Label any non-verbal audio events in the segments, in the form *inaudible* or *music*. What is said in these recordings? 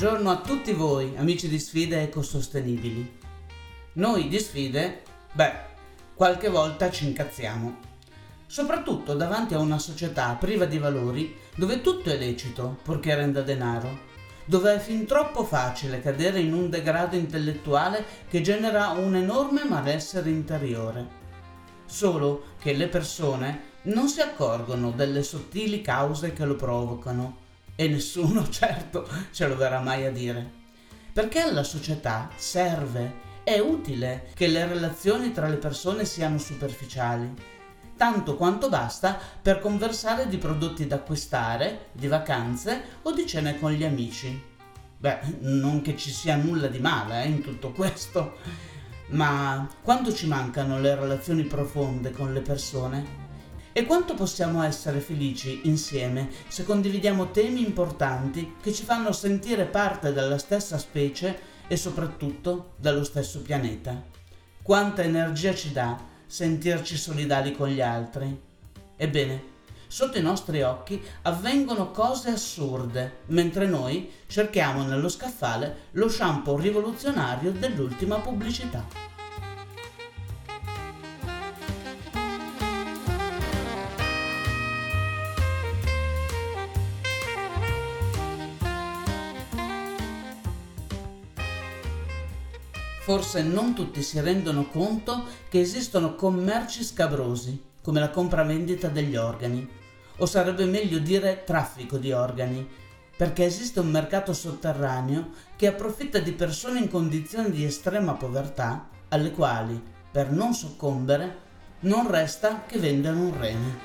Buongiorno a tutti voi, amici di sfide ecosostenibili. Noi di sfide, beh, qualche volta ci incazziamo. Soprattutto davanti a una società priva di valori dove tutto è lecito purché renda denaro, dove è fin troppo facile cadere in un degrado intellettuale che genera un enorme malessere interiore. Solo che le persone non si accorgono delle sottili cause che lo provocano e nessuno *laughs* certo ce lo verrà mai a dire. Perché alla società serve, è utile che le relazioni tra le persone siano superficiali, tanto quanto basta per conversare di prodotti da acquistare, di vacanze o di cene con gli amici. Beh, non che ci sia nulla di male eh, in tutto questo, ma quando ci mancano le relazioni profonde con le persone, e quanto possiamo essere felici insieme se condividiamo temi importanti che ci fanno sentire parte della stessa specie e soprattutto dallo stesso pianeta. Quanta energia ci dà sentirci solidali con gli altri. Ebbene, sotto i nostri occhi avvengono cose assurde, mentre noi cerchiamo nello scaffale lo shampoo rivoluzionario dell'ultima pubblicità. Forse non tutti si rendono conto che esistono commerci scabrosi, come la compravendita degli organi, o sarebbe meglio dire traffico di organi, perché esiste un mercato sotterraneo che approfitta di persone in condizioni di estrema povertà, alle quali, per non soccombere, non resta che vendere un rene.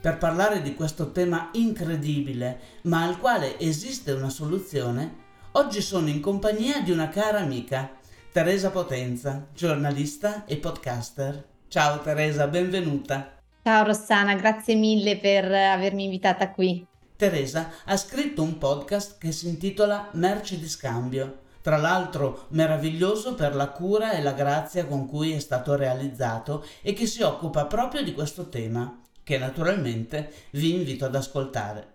Per parlare di questo tema incredibile, ma al quale esiste una soluzione, Oggi sono in compagnia di una cara amica, Teresa Potenza, giornalista e podcaster. Ciao Teresa, benvenuta. Ciao Rossana, grazie mille per avermi invitata qui. Teresa ha scritto un podcast che si intitola Merci di scambio. Tra l'altro meraviglioso per la cura e la grazia con cui è stato realizzato e che si occupa proprio di questo tema, che naturalmente vi invito ad ascoltare.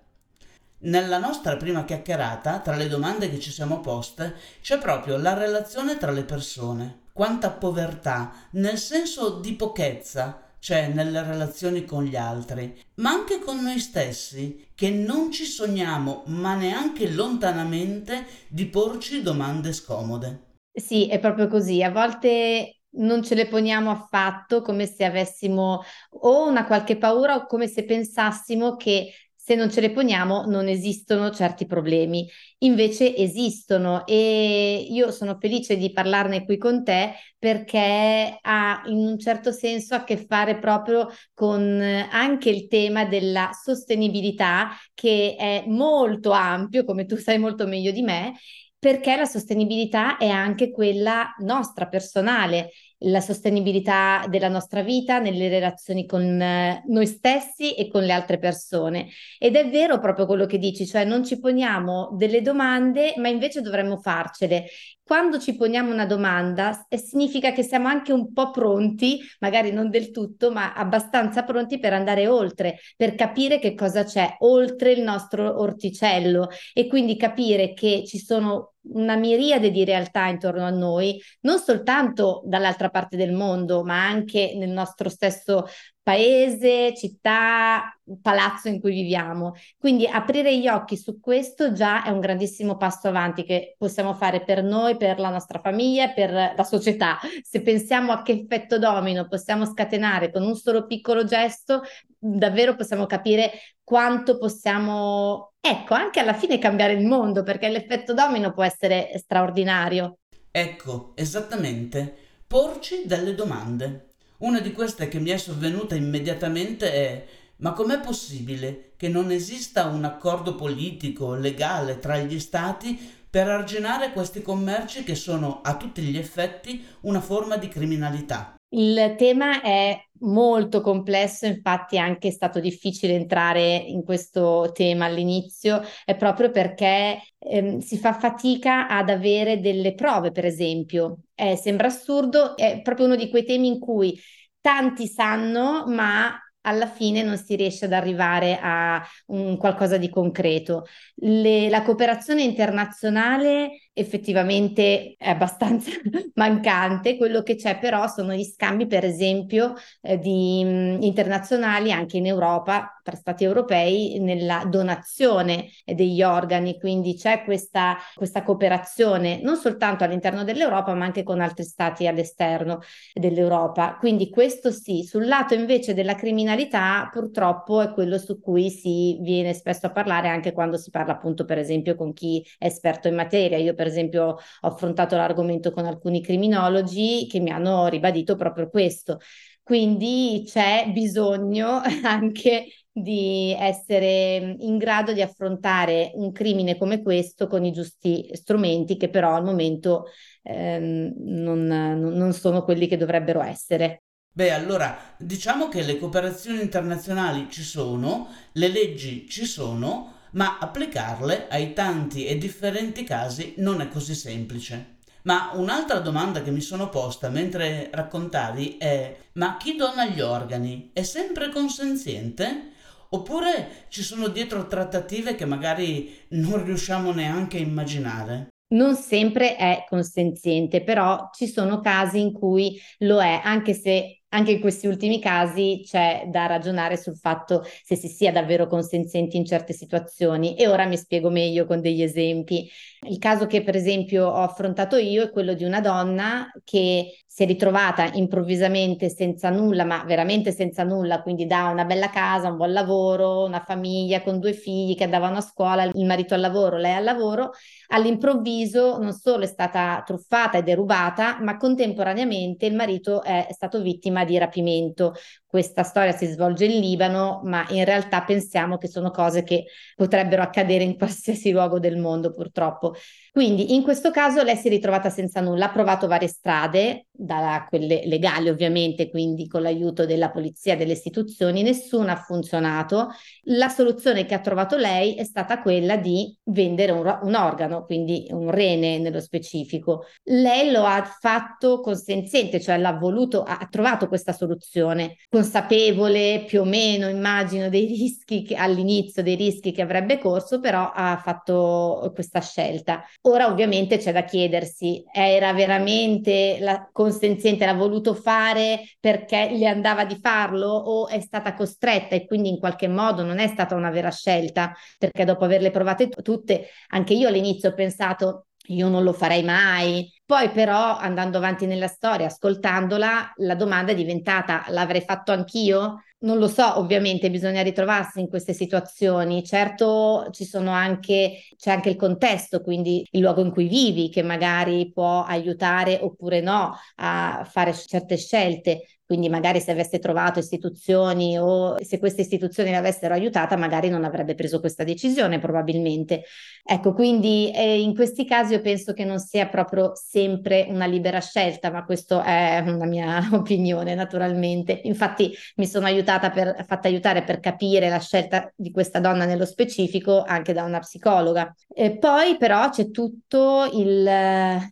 Nella nostra prima chiacchierata, tra le domande che ci siamo poste, c'è proprio la relazione tra le persone. Quanta povertà, nel senso di pochezza, c'è nelle relazioni con gli altri, ma anche con noi stessi, che non ci sogniamo, ma neanche lontanamente, di porci domande scomode. Sì, è proprio così. A volte non ce le poniamo affatto come se avessimo o una qualche paura o come se pensassimo che se non ce le poniamo non esistono certi problemi, invece esistono e io sono felice di parlarne qui con te perché ha in un certo senso a che fare proprio con anche il tema della sostenibilità che è molto ampio, come tu sai molto meglio di me, perché la sostenibilità è anche quella nostra personale la sostenibilità della nostra vita nelle relazioni con eh, noi stessi e con le altre persone. Ed è vero proprio quello che dici, cioè non ci poniamo delle domande, ma invece dovremmo farcele. Quando ci poniamo una domanda significa che siamo anche un po' pronti, magari non del tutto, ma abbastanza pronti per andare oltre, per capire che cosa c'è oltre il nostro orticello e quindi capire che ci sono una miriade di realtà intorno a noi, non soltanto dall'altra parte del mondo, ma anche nel nostro stesso paese, città, palazzo in cui viviamo. Quindi aprire gli occhi su questo già è un grandissimo passo avanti che possiamo fare per noi, per la nostra famiglia, per la società. Se pensiamo a che effetto domino possiamo scatenare con un solo piccolo gesto, davvero possiamo capire quanto possiamo, ecco, anche alla fine cambiare il mondo, perché l'effetto domino può essere straordinario. Ecco, esattamente, porci delle domande. Una di queste che mi è sovvenuta immediatamente è ma com'è possibile che non esista un accordo politico, legale tra gli stati per arginare questi commerci che sono a tutti gli effetti una forma di criminalità? Il tema è molto complesso, infatti è anche stato difficile entrare in questo tema all'inizio, è proprio perché ehm, si fa fatica ad avere delle prove, per esempio. Eh, sembra assurdo, è proprio uno di quei temi in cui tanti sanno, ma alla fine non si riesce ad arrivare a un qualcosa di concreto. Le, la cooperazione internazionale effettivamente è abbastanza *laughs* mancante, quello che c'è però sono gli scambi, per esempio, eh, di, mh, internazionali anche in Europa, tra stati europei, nella donazione degli organi, quindi c'è questa, questa cooperazione non soltanto all'interno dell'Europa, ma anche con altri stati all'esterno dell'Europa. Quindi questo sì, sul lato invece della criminalità purtroppo è quello su cui si viene spesso a parlare anche quando si parla appunto per esempio con chi è esperto in materia. Io per esempio ho affrontato l'argomento con alcuni criminologi che mi hanno ribadito proprio questo. Quindi c'è bisogno *laughs* anche di essere in grado di affrontare un crimine come questo con i giusti strumenti che però al momento ehm, non, non sono quelli che dovrebbero essere. Beh, allora diciamo che le cooperazioni internazionali ci sono, le leggi ci sono, ma applicarle ai tanti e differenti casi non è così semplice. Ma un'altra domanda che mi sono posta mentre raccontavi è: ma chi dona gli organi è sempre consenziente? Oppure ci sono dietro trattative che magari non riusciamo neanche a immaginare? Non sempre è consenziente, però ci sono casi in cui lo è, anche se anche in questi ultimi casi c'è da ragionare sul fatto se si sia davvero consenzienti in certe situazioni e ora mi spiego meglio con degli esempi. Il caso che per esempio ho affrontato io è quello di una donna che si è ritrovata improvvisamente senza nulla, ma veramente senza nulla, quindi da una bella casa, un buon lavoro, una famiglia con due figli che andavano a scuola, il marito al lavoro, lei al lavoro, all'improvviso non solo è stata truffata e derubata, ma contemporaneamente il marito è stato vittima di rapimento. Questa storia si svolge in Libano, ma in realtà pensiamo che sono cose che potrebbero accadere in qualsiasi luogo del mondo, purtroppo. Quindi in questo caso lei si è ritrovata senza nulla, ha provato varie strade, da quelle legali ovviamente, quindi con l'aiuto della polizia, delle istituzioni, nessuna ha funzionato. La soluzione che ha trovato lei è stata quella di vendere un, un organo, quindi un rene nello specifico. Lei lo ha fatto consenziente, cioè l'ha voluto, ha trovato questa soluzione, consapevole più o meno, immagino, dei rischi che all'inizio, dei rischi che avrebbe corso, però ha fatto questa scelta. Ora ovviamente c'è da chiedersi, era veramente la consenziente, l'ha voluto fare perché le andava di farlo o è stata costretta e quindi in qualche modo non è stata una vera scelta, perché dopo averle provate t- tutte, anche io all'inizio ho pensato io non lo farei mai. Poi però andando avanti nella storia, ascoltandola, la domanda è diventata l'avrei fatto anch'io? Non lo so, ovviamente bisogna ritrovarsi in queste situazioni. Certo ci sono anche, c'è anche il contesto, quindi il luogo in cui vivi, che magari può aiutare oppure no a fare certe scelte. Quindi magari se avesse trovato istituzioni o se queste istituzioni l'avessero aiutata, magari non avrebbe preso questa decisione probabilmente. Ecco, quindi eh, in questi casi io penso che non sia proprio sempre una libera scelta, ma questa è una mia *laughs* opinione naturalmente. Infatti mi sono aiutata per, fatta aiutare per capire la scelta di questa donna nello specifico anche da una psicologa. E poi però c'è tutto il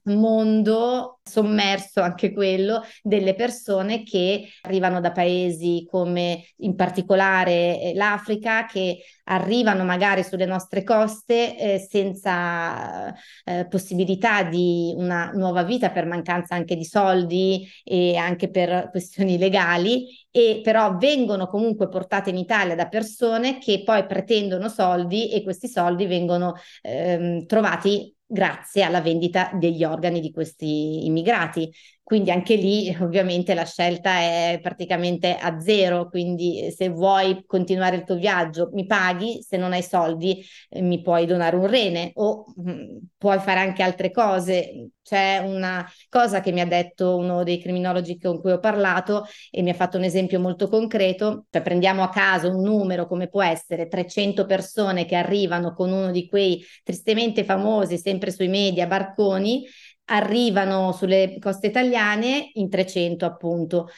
mondo sommerso anche quello delle persone che arrivano da paesi come in particolare eh, l'Africa, che arrivano magari sulle nostre coste eh, senza eh, possibilità di una nuova vita per mancanza anche di soldi e anche per questioni legali e però vengono comunque portate in Italia da persone che poi pretendono soldi e questi soldi vengono ehm, trovati grazie alla vendita degli organi di questi immigrati. Quindi anche lì *laughs* ovviamente la scelta è praticamente a zero, quindi se vuoi continuare il tuo viaggio mi paghi, se non hai soldi eh, mi puoi donare un rene o mm, puoi fare anche altre cose. C'è una cosa che mi ha detto uno dei criminologi con cui ho parlato e mi ha fatto un esempio molto concreto, cioè prendiamo a caso un numero come può essere 300 persone che arrivano con uno di quei tristemente famosi, sempre sui media, barconi arrivano sulle coste italiane in 300 appunto.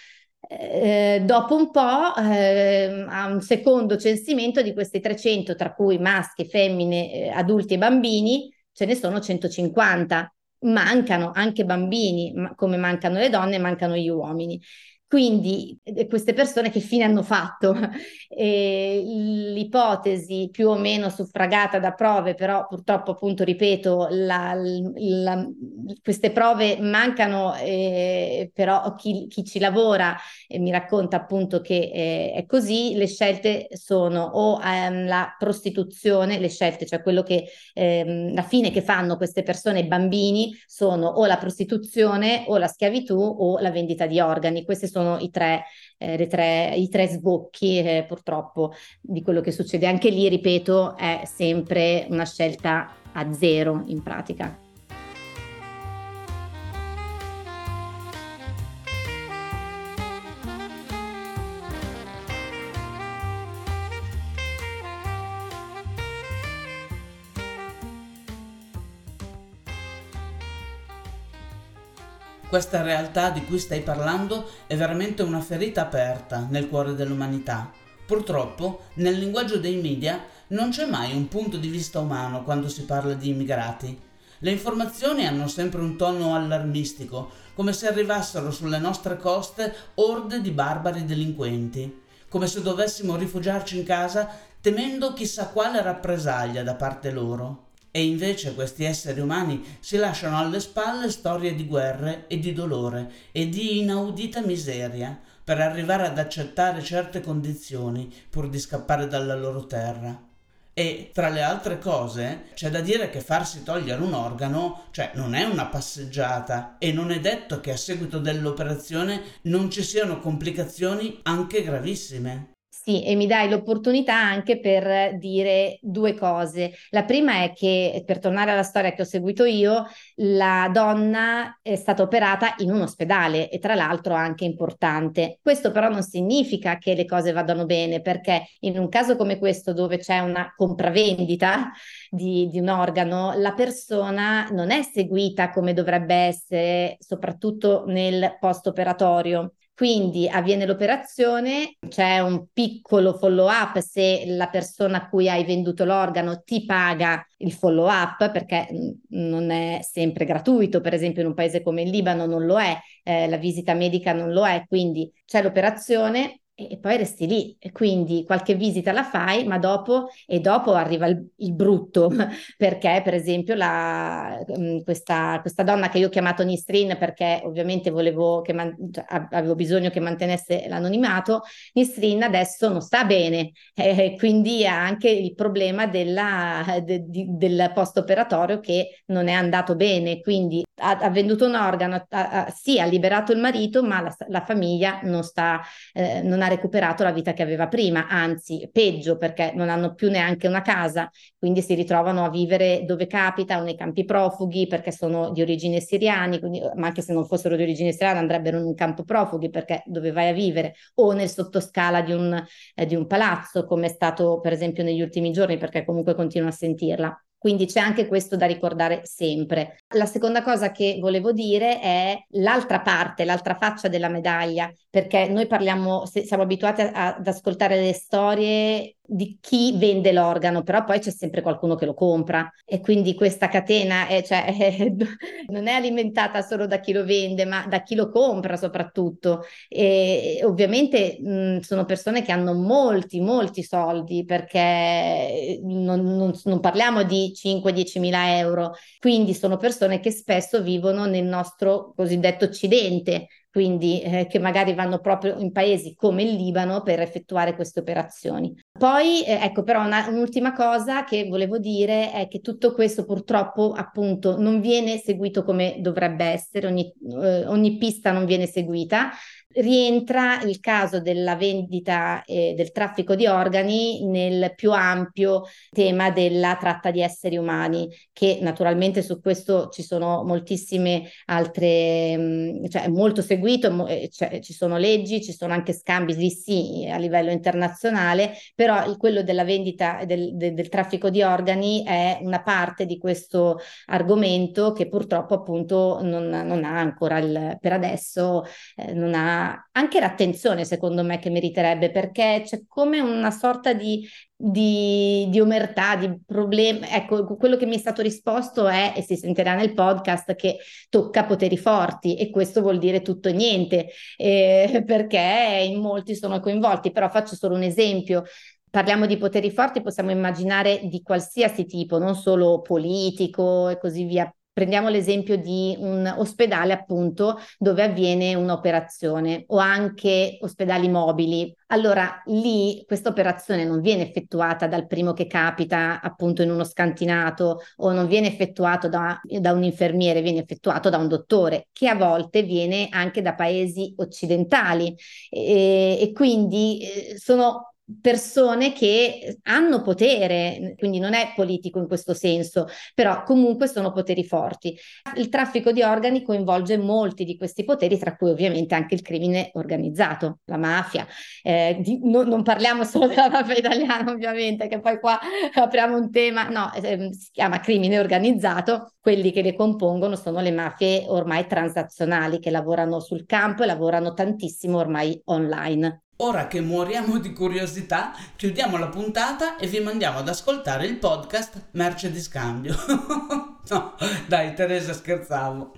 Eh, dopo un po', eh, a un secondo censimento di questi 300, tra cui maschi, femmine, eh, adulti e bambini, ce ne sono 150. Mancano anche bambini, ma come mancano le donne, mancano gli uomini. Quindi eh, queste persone che fine hanno fatto? *laughs* E l'ipotesi più o meno suffragata da prove, però purtroppo appunto ripeto, la, la, queste prove mancano, eh, però chi, chi, ci lavora eh, mi racconta appunto che eh, è così, le scelte sono o ehm, la prostituzione, le scelte, cioè quello che ehm, la fine che fanno queste persone, bambini, sono o la prostituzione o la schiavitù o la vendita di organi. Queste sono sono i tre, eh, tre, i tre sbocchi eh, purtroppo di quello che succede. Anche lì, ripeto, è sempre una scelta a zero in pratica. Questa realtà di cui stai parlando è veramente una ferita aperta nel cuore dell'umanità. Purtroppo, nel linguaggio dei media non c'è mai un punto di vista umano quando si parla di immigrati. Le informazioni hanno sempre un tono allarmistico, come se arrivassero sulle nostre coste orde di barbari delinquenti, come se dovessimo rifugiarci in casa temendo chissà quale rappresaglia da parte loro. E invece questi esseri umani si lasciano alle spalle storie di guerre e di dolore e di inaudita miseria per arrivare ad accettare certe condizioni pur di scappare dalla loro terra. E tra le altre cose c'è da dire che farsi togliere un organo, cioè non è una passeggiata e non è detto che a seguito dell'operazione non ci siano complicazioni anche gravissime. Sì, e mi dai l'opportunità anche per dire due cose. La prima è che, per tornare alla storia che ho seguito io, la donna è stata operata in un ospedale e tra l'altro anche importante. Questo però non significa che le cose vadano bene, perché in un caso come questo, dove c'è una compravendita di, di un organo, la persona non è seguita come dovrebbe essere, soprattutto nel post operatorio quindi avviene l'operazione, c'è un piccolo follow up se la persona a cui hai venduto l'organo ti paga il follow up perché non è sempre gratuito, per esempio in un paese come il Libano non lo è, eh, la visita medica non lo è, quindi c'è l'operazione, e poi resti lì. E quindi qualche visita la fai, ma dopo, e dopo arriva il, il brutto, *laughs* perché per esempio la, mm, questa, questa, donna che io ho chiamato Nistrin perché ovviamente volevo che man, cioè, avevo bisogno che mantenesse l'anonimato, Nistrin adesso non sta bene, *laughs* eh, quindi ha anche il problema della, de, di, del post operatorio che non è andato bene, quindi ha, ha venduto un organo, ha, ha, sì ha liberato il marito, ma la, la famiglia non sta, eh, non ha recuperato la vita che aveva prima, anzi peggio perché non hanno più neanche una casa, quindi si ritrovano a vivere dove capita nei campi profughi perché sono di origine siriani, quindi, ma anche se non fossero di origine siriana andrebbero in un campo profughi perché dove vai a vivere o nel sottoscala di un, eh, di un palazzo come è stato per esempio negli ultimi giorni perché comunque continuo a sentirla. Quindi c'è anche questo da ricordare sempre. La seconda cosa che volevo dire è l'altra parte, l'altra faccia della medaglia, perché noi parliamo, siamo abituati a, ad ascoltare le storie di chi vende l'organo, però poi c'è sempre qualcuno che lo compra e quindi questa catena è, cioè, *laughs* è, non è alimentata solo da chi lo vende, ma da chi lo compra soprattutto. E ovviamente mh, sono persone che hanno molti, molti soldi perché non, non, non parliamo di 5-10 mila euro, quindi sono persone che spesso vivono nel nostro cosiddetto occidente, quindi eh, che magari vanno proprio in paesi come il Libano per effettuare queste operazioni. Poi, eh, ecco, però una, un'ultima cosa che volevo dire è che tutto questo purtroppo appunto non viene seguito come dovrebbe essere, ogni, eh, ogni pista non viene seguita rientra il caso della vendita e del traffico di organi nel più ampio tema della tratta di esseri umani, che naturalmente su questo ci sono moltissime altre, mm, cioè molto seguito, eh, cioè, ci sono leggi, ci sono anche scambi di sì a livello internazionale, però quello della vendita del, del, del traffico di organi è una parte di questo argomento che purtroppo appunto non, non ha ancora il, per adesso eh, non ha anche l'attenzione, secondo me, che meriterebbe, perché c'è come una sorta di, di, di omertà, di problema. Ecco, quello che mi è stato risposto è, e si sentirà nel podcast, che tocca poteri forti e questo vuol dire tutto e niente, *laughs* eh, perché in molti sono coinvolti. Però faccio solo un esempio parliamo di poteri forti, possiamo immaginare di qualsiasi tipo, non solo politico e così via. Prendiamo l'esempio di un ospedale, appunto, dove avviene un'operazione o anche ospedali mobili. Allora, lì questa operazione non viene effettuata dal primo che capita, appunto, in uno scantinato o non viene effettuato da, da un infermiere, viene effettuato da un dottore, che a volte viene anche da paesi occidentali. E, e quindi eh, sono persone che hanno potere, quindi non è politico in questo senso, però comunque sono poteri forti. Il traffico di organi coinvolge molti di questi poteri, tra cui ovviamente anche il crimine organizzato, la mafia. Eh, di, no, non parliamo solo della mafia italiana, ovviamente, che poi qua apriamo un tema, no, eh, si chiama crimine organizzato, quelli che le compongono sono le mafie ormai transazionali che lavorano sul campo e lavorano tantissimo ormai online. Ora che moriamo di curiosità, chiudiamo la puntata e vi mandiamo ad ascoltare il podcast Merce di Scambio. *laughs* no, dai Teresa, scherzavo.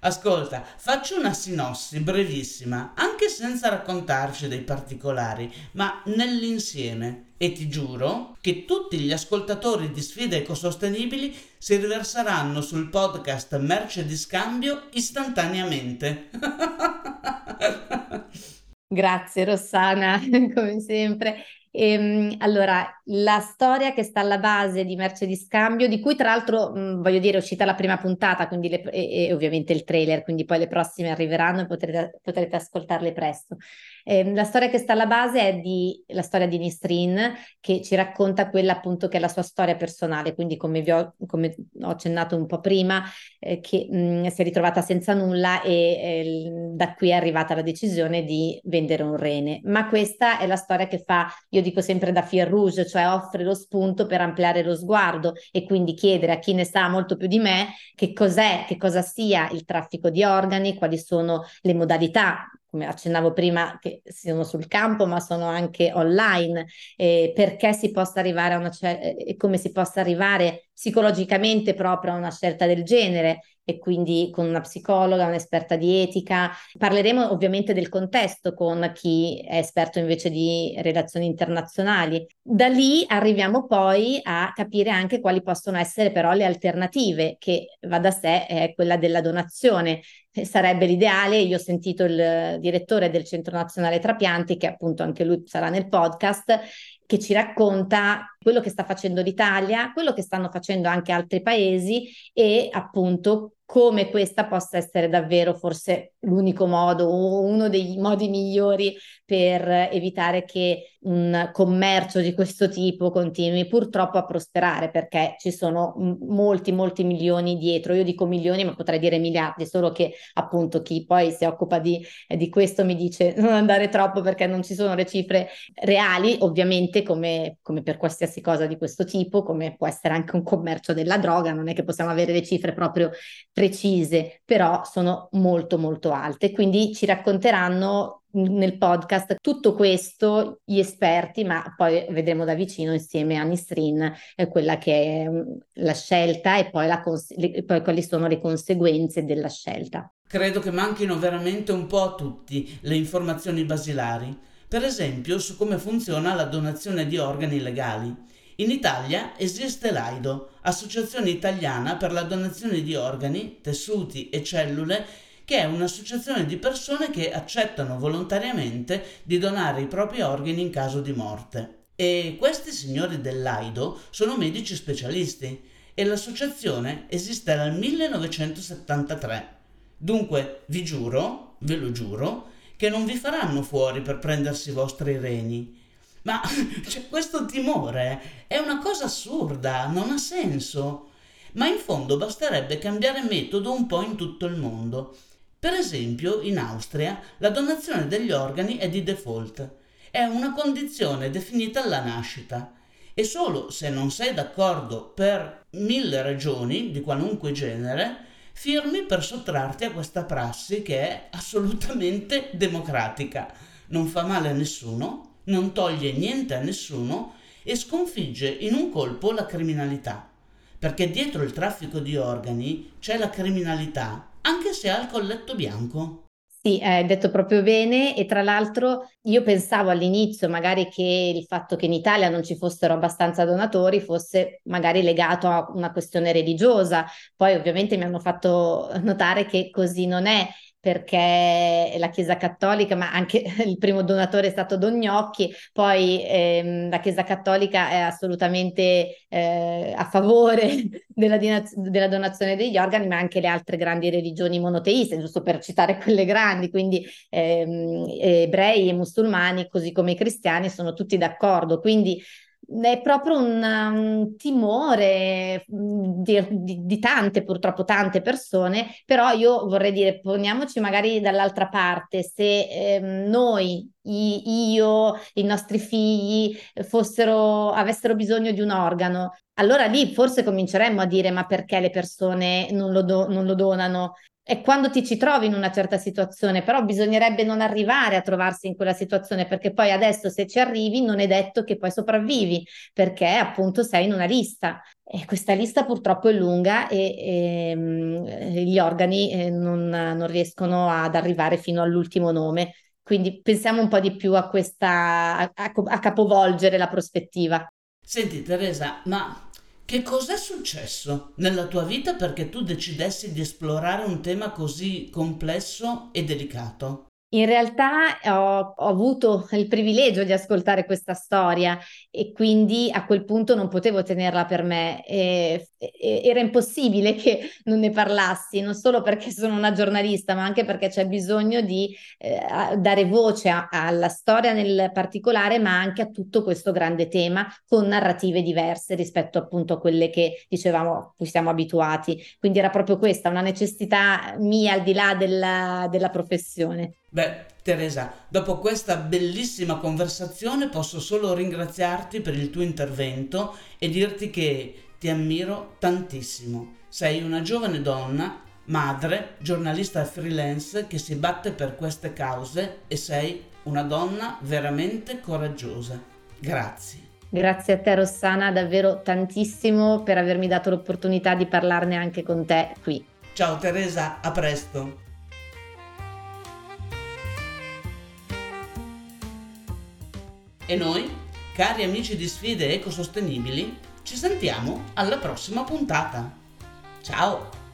Ascolta, faccio una sinossi brevissima, anche senza raccontarci dei particolari, ma nell'insieme. E ti giuro che tutti gli ascoltatori di sfide ecosostenibili si riverseranno sul podcast Merce di Scambio istantaneamente. *laughs* Grazie Rossana, *laughs* come sempre. Ehm, allora, la storia che sta alla base di Merce di Scambio, di cui tra l'altro mh, voglio dire è uscita la prima puntata, quindi le, e, e, ovviamente il trailer, quindi poi le prossime arriveranno e potrete, potrete ascoltarle presto. Eh, la storia che sta alla base è di, la storia di Nistrin, che ci racconta quella appunto che è la sua storia personale, quindi come, vi ho, come ho accennato un po' prima, eh, che mh, si è ritrovata senza nulla e eh, da qui è arrivata la decisione di vendere un rene. Ma questa è la storia che fa, io dico sempre da Fier Rouge, cioè offre lo spunto per ampliare lo sguardo e quindi chiedere a chi ne sa molto più di me che cos'è, che cosa sia il traffico di organi, quali sono le modalità come accennavo prima, che sono sul campo, ma sono anche online, eh, perché si possa arrivare a una e come si possa arrivare psicologicamente proprio a una scelta del genere e quindi con una psicologa, un'esperta di etica. Parleremo ovviamente del contesto con chi è esperto invece di relazioni internazionali. Da lì arriviamo poi a capire anche quali possono essere però le alternative, che va da sé è quella della donazione. Sarebbe l'ideale, io ho sentito il direttore del Centro Nazionale Trapianti, che appunto anche lui sarà nel podcast, che ci racconta quello che sta facendo l'Italia, quello che stanno facendo anche altri paesi e appunto come questa possa essere davvero forse l'unico modo o uno dei modi migliori per evitare che un commercio di questo tipo continui purtroppo a prosperare perché ci sono molti molti milioni dietro. Io dico milioni ma potrei dire miliardi solo che appunto chi poi si occupa di, di questo mi dice *laughs* non andare troppo perché non ci sono le cifre reali ovviamente come, come per qualsiasi cosa di questo tipo come può essere anche un commercio della droga non è che possiamo avere le cifre proprio precise, però sono molto molto alte. Quindi ci racconteranno nel podcast tutto questo gli esperti, ma poi vedremo da vicino insieme a Nistrin eh, quella che è mm, la scelta e poi, la cons- le, poi quali sono le conseguenze della scelta. Credo che manchino veramente un po' a tutti le informazioni basilari, per esempio su come funziona la donazione di organi legali. In Italia esiste l'AIDO, Associazione Italiana per la Donazione di Organi, Tessuti e Cellule, che è un'associazione di persone che accettano volontariamente di donare i propri organi in caso di morte. E questi signori dell'AIDO sono medici specialisti e l'associazione esiste dal 1973. Dunque vi giuro, ve lo giuro, che non vi faranno fuori per prendersi i vostri reni ma *laughs* cioè, questo timore è una cosa assurda, non ha senso. Ma in fondo basterebbe cambiare metodo un po' in tutto il mondo. Per esempio, in Austria la donazione degli organi è di default. È una condizione definita alla nascita e solo se non sei d'accordo per mille ragioni di qualunque genere firmi per sottrarti a questa prassi che è assolutamente democratica. Non fa male a nessuno, non toglie niente a nessuno e sconfigge in un colpo la criminalità. Perché dietro il traffico di organi c'è la criminalità, anche se ha il colletto bianco. Sì, hai detto proprio bene e tra l'altro io pensavo all'inizio magari che il fatto che in Italia non ci fossero abbastanza donatori fosse magari legato a una questione religiosa, poi ovviamente mi hanno fatto notare che così non è perché la Chiesa Cattolica, ma anche *laughs* il primo donatore è stato Don Gnocchi, poi ehm, la Chiesa Cattolica è assolutamente eh, a favore *laughs* della, della, donazione degli organi, ma anche le altre grandi religioni monoteiste, giusto per citare quelle grandi, quindi ehm, ebrei e musulmani, così come i cristiani, sono tutti d'accordo. Quindi è proprio un, un timore mm, di, di, di, tante, purtroppo tante persone, però io vorrei dire, poniamoci magari dall'altra parte, se ehm, noi, i, io, i nostri figli fossero, avessero bisogno di un organo, allora lì forse cominceremmo a dire ma perché le persone non lo, do, non lo donano? È quando ti ci trovi in una certa situazione, però bisognerebbe non arrivare a trovarsi in quella situazione perché poi adesso se ci arrivi non è detto che poi sopravvivi perché appunto sei in una lista e questa lista purtroppo è lunga e, e ehm, gli organi eh, non, non riescono ad arrivare fino all'ultimo nome. Quindi pensiamo un po' di più a questa, a, a capovolgere la prospettiva. Senti Teresa, ma che cos'è successo nella tua vita perché tu decidessi di esplorare un tema così complesso e delicato? In realtà ho, ho, avuto il privilegio di ascoltare questa storia e quindi a quel punto non potevo tenerla per me. E, e, era impossibile che non ne parlassi, non solo perché sono una giornalista, ma anche perché c'è bisogno di eh, dare voce a, alla storia nel particolare, ma anche a tutto questo grande tema con narrative diverse rispetto appunto a quelle che dicevamo cui siamo abituati. Quindi era proprio questa, una necessità mia al di là della, della professione. Beh, Teresa, dopo questa bellissima conversazione posso solo ringraziarti per il tuo intervento e dirti che ti ammiro tantissimo. Sei una giovane donna, madre, giornalista freelance che si batte per queste cause e sei una donna veramente coraggiosa. Grazie. Grazie a te Rossana davvero tantissimo per avermi dato l'opportunità di parlarne anche con te qui. Ciao Teresa, a presto. E noi, cari amici di sfide ecosostenibili, ci sentiamo alla prossima puntata. Ciao!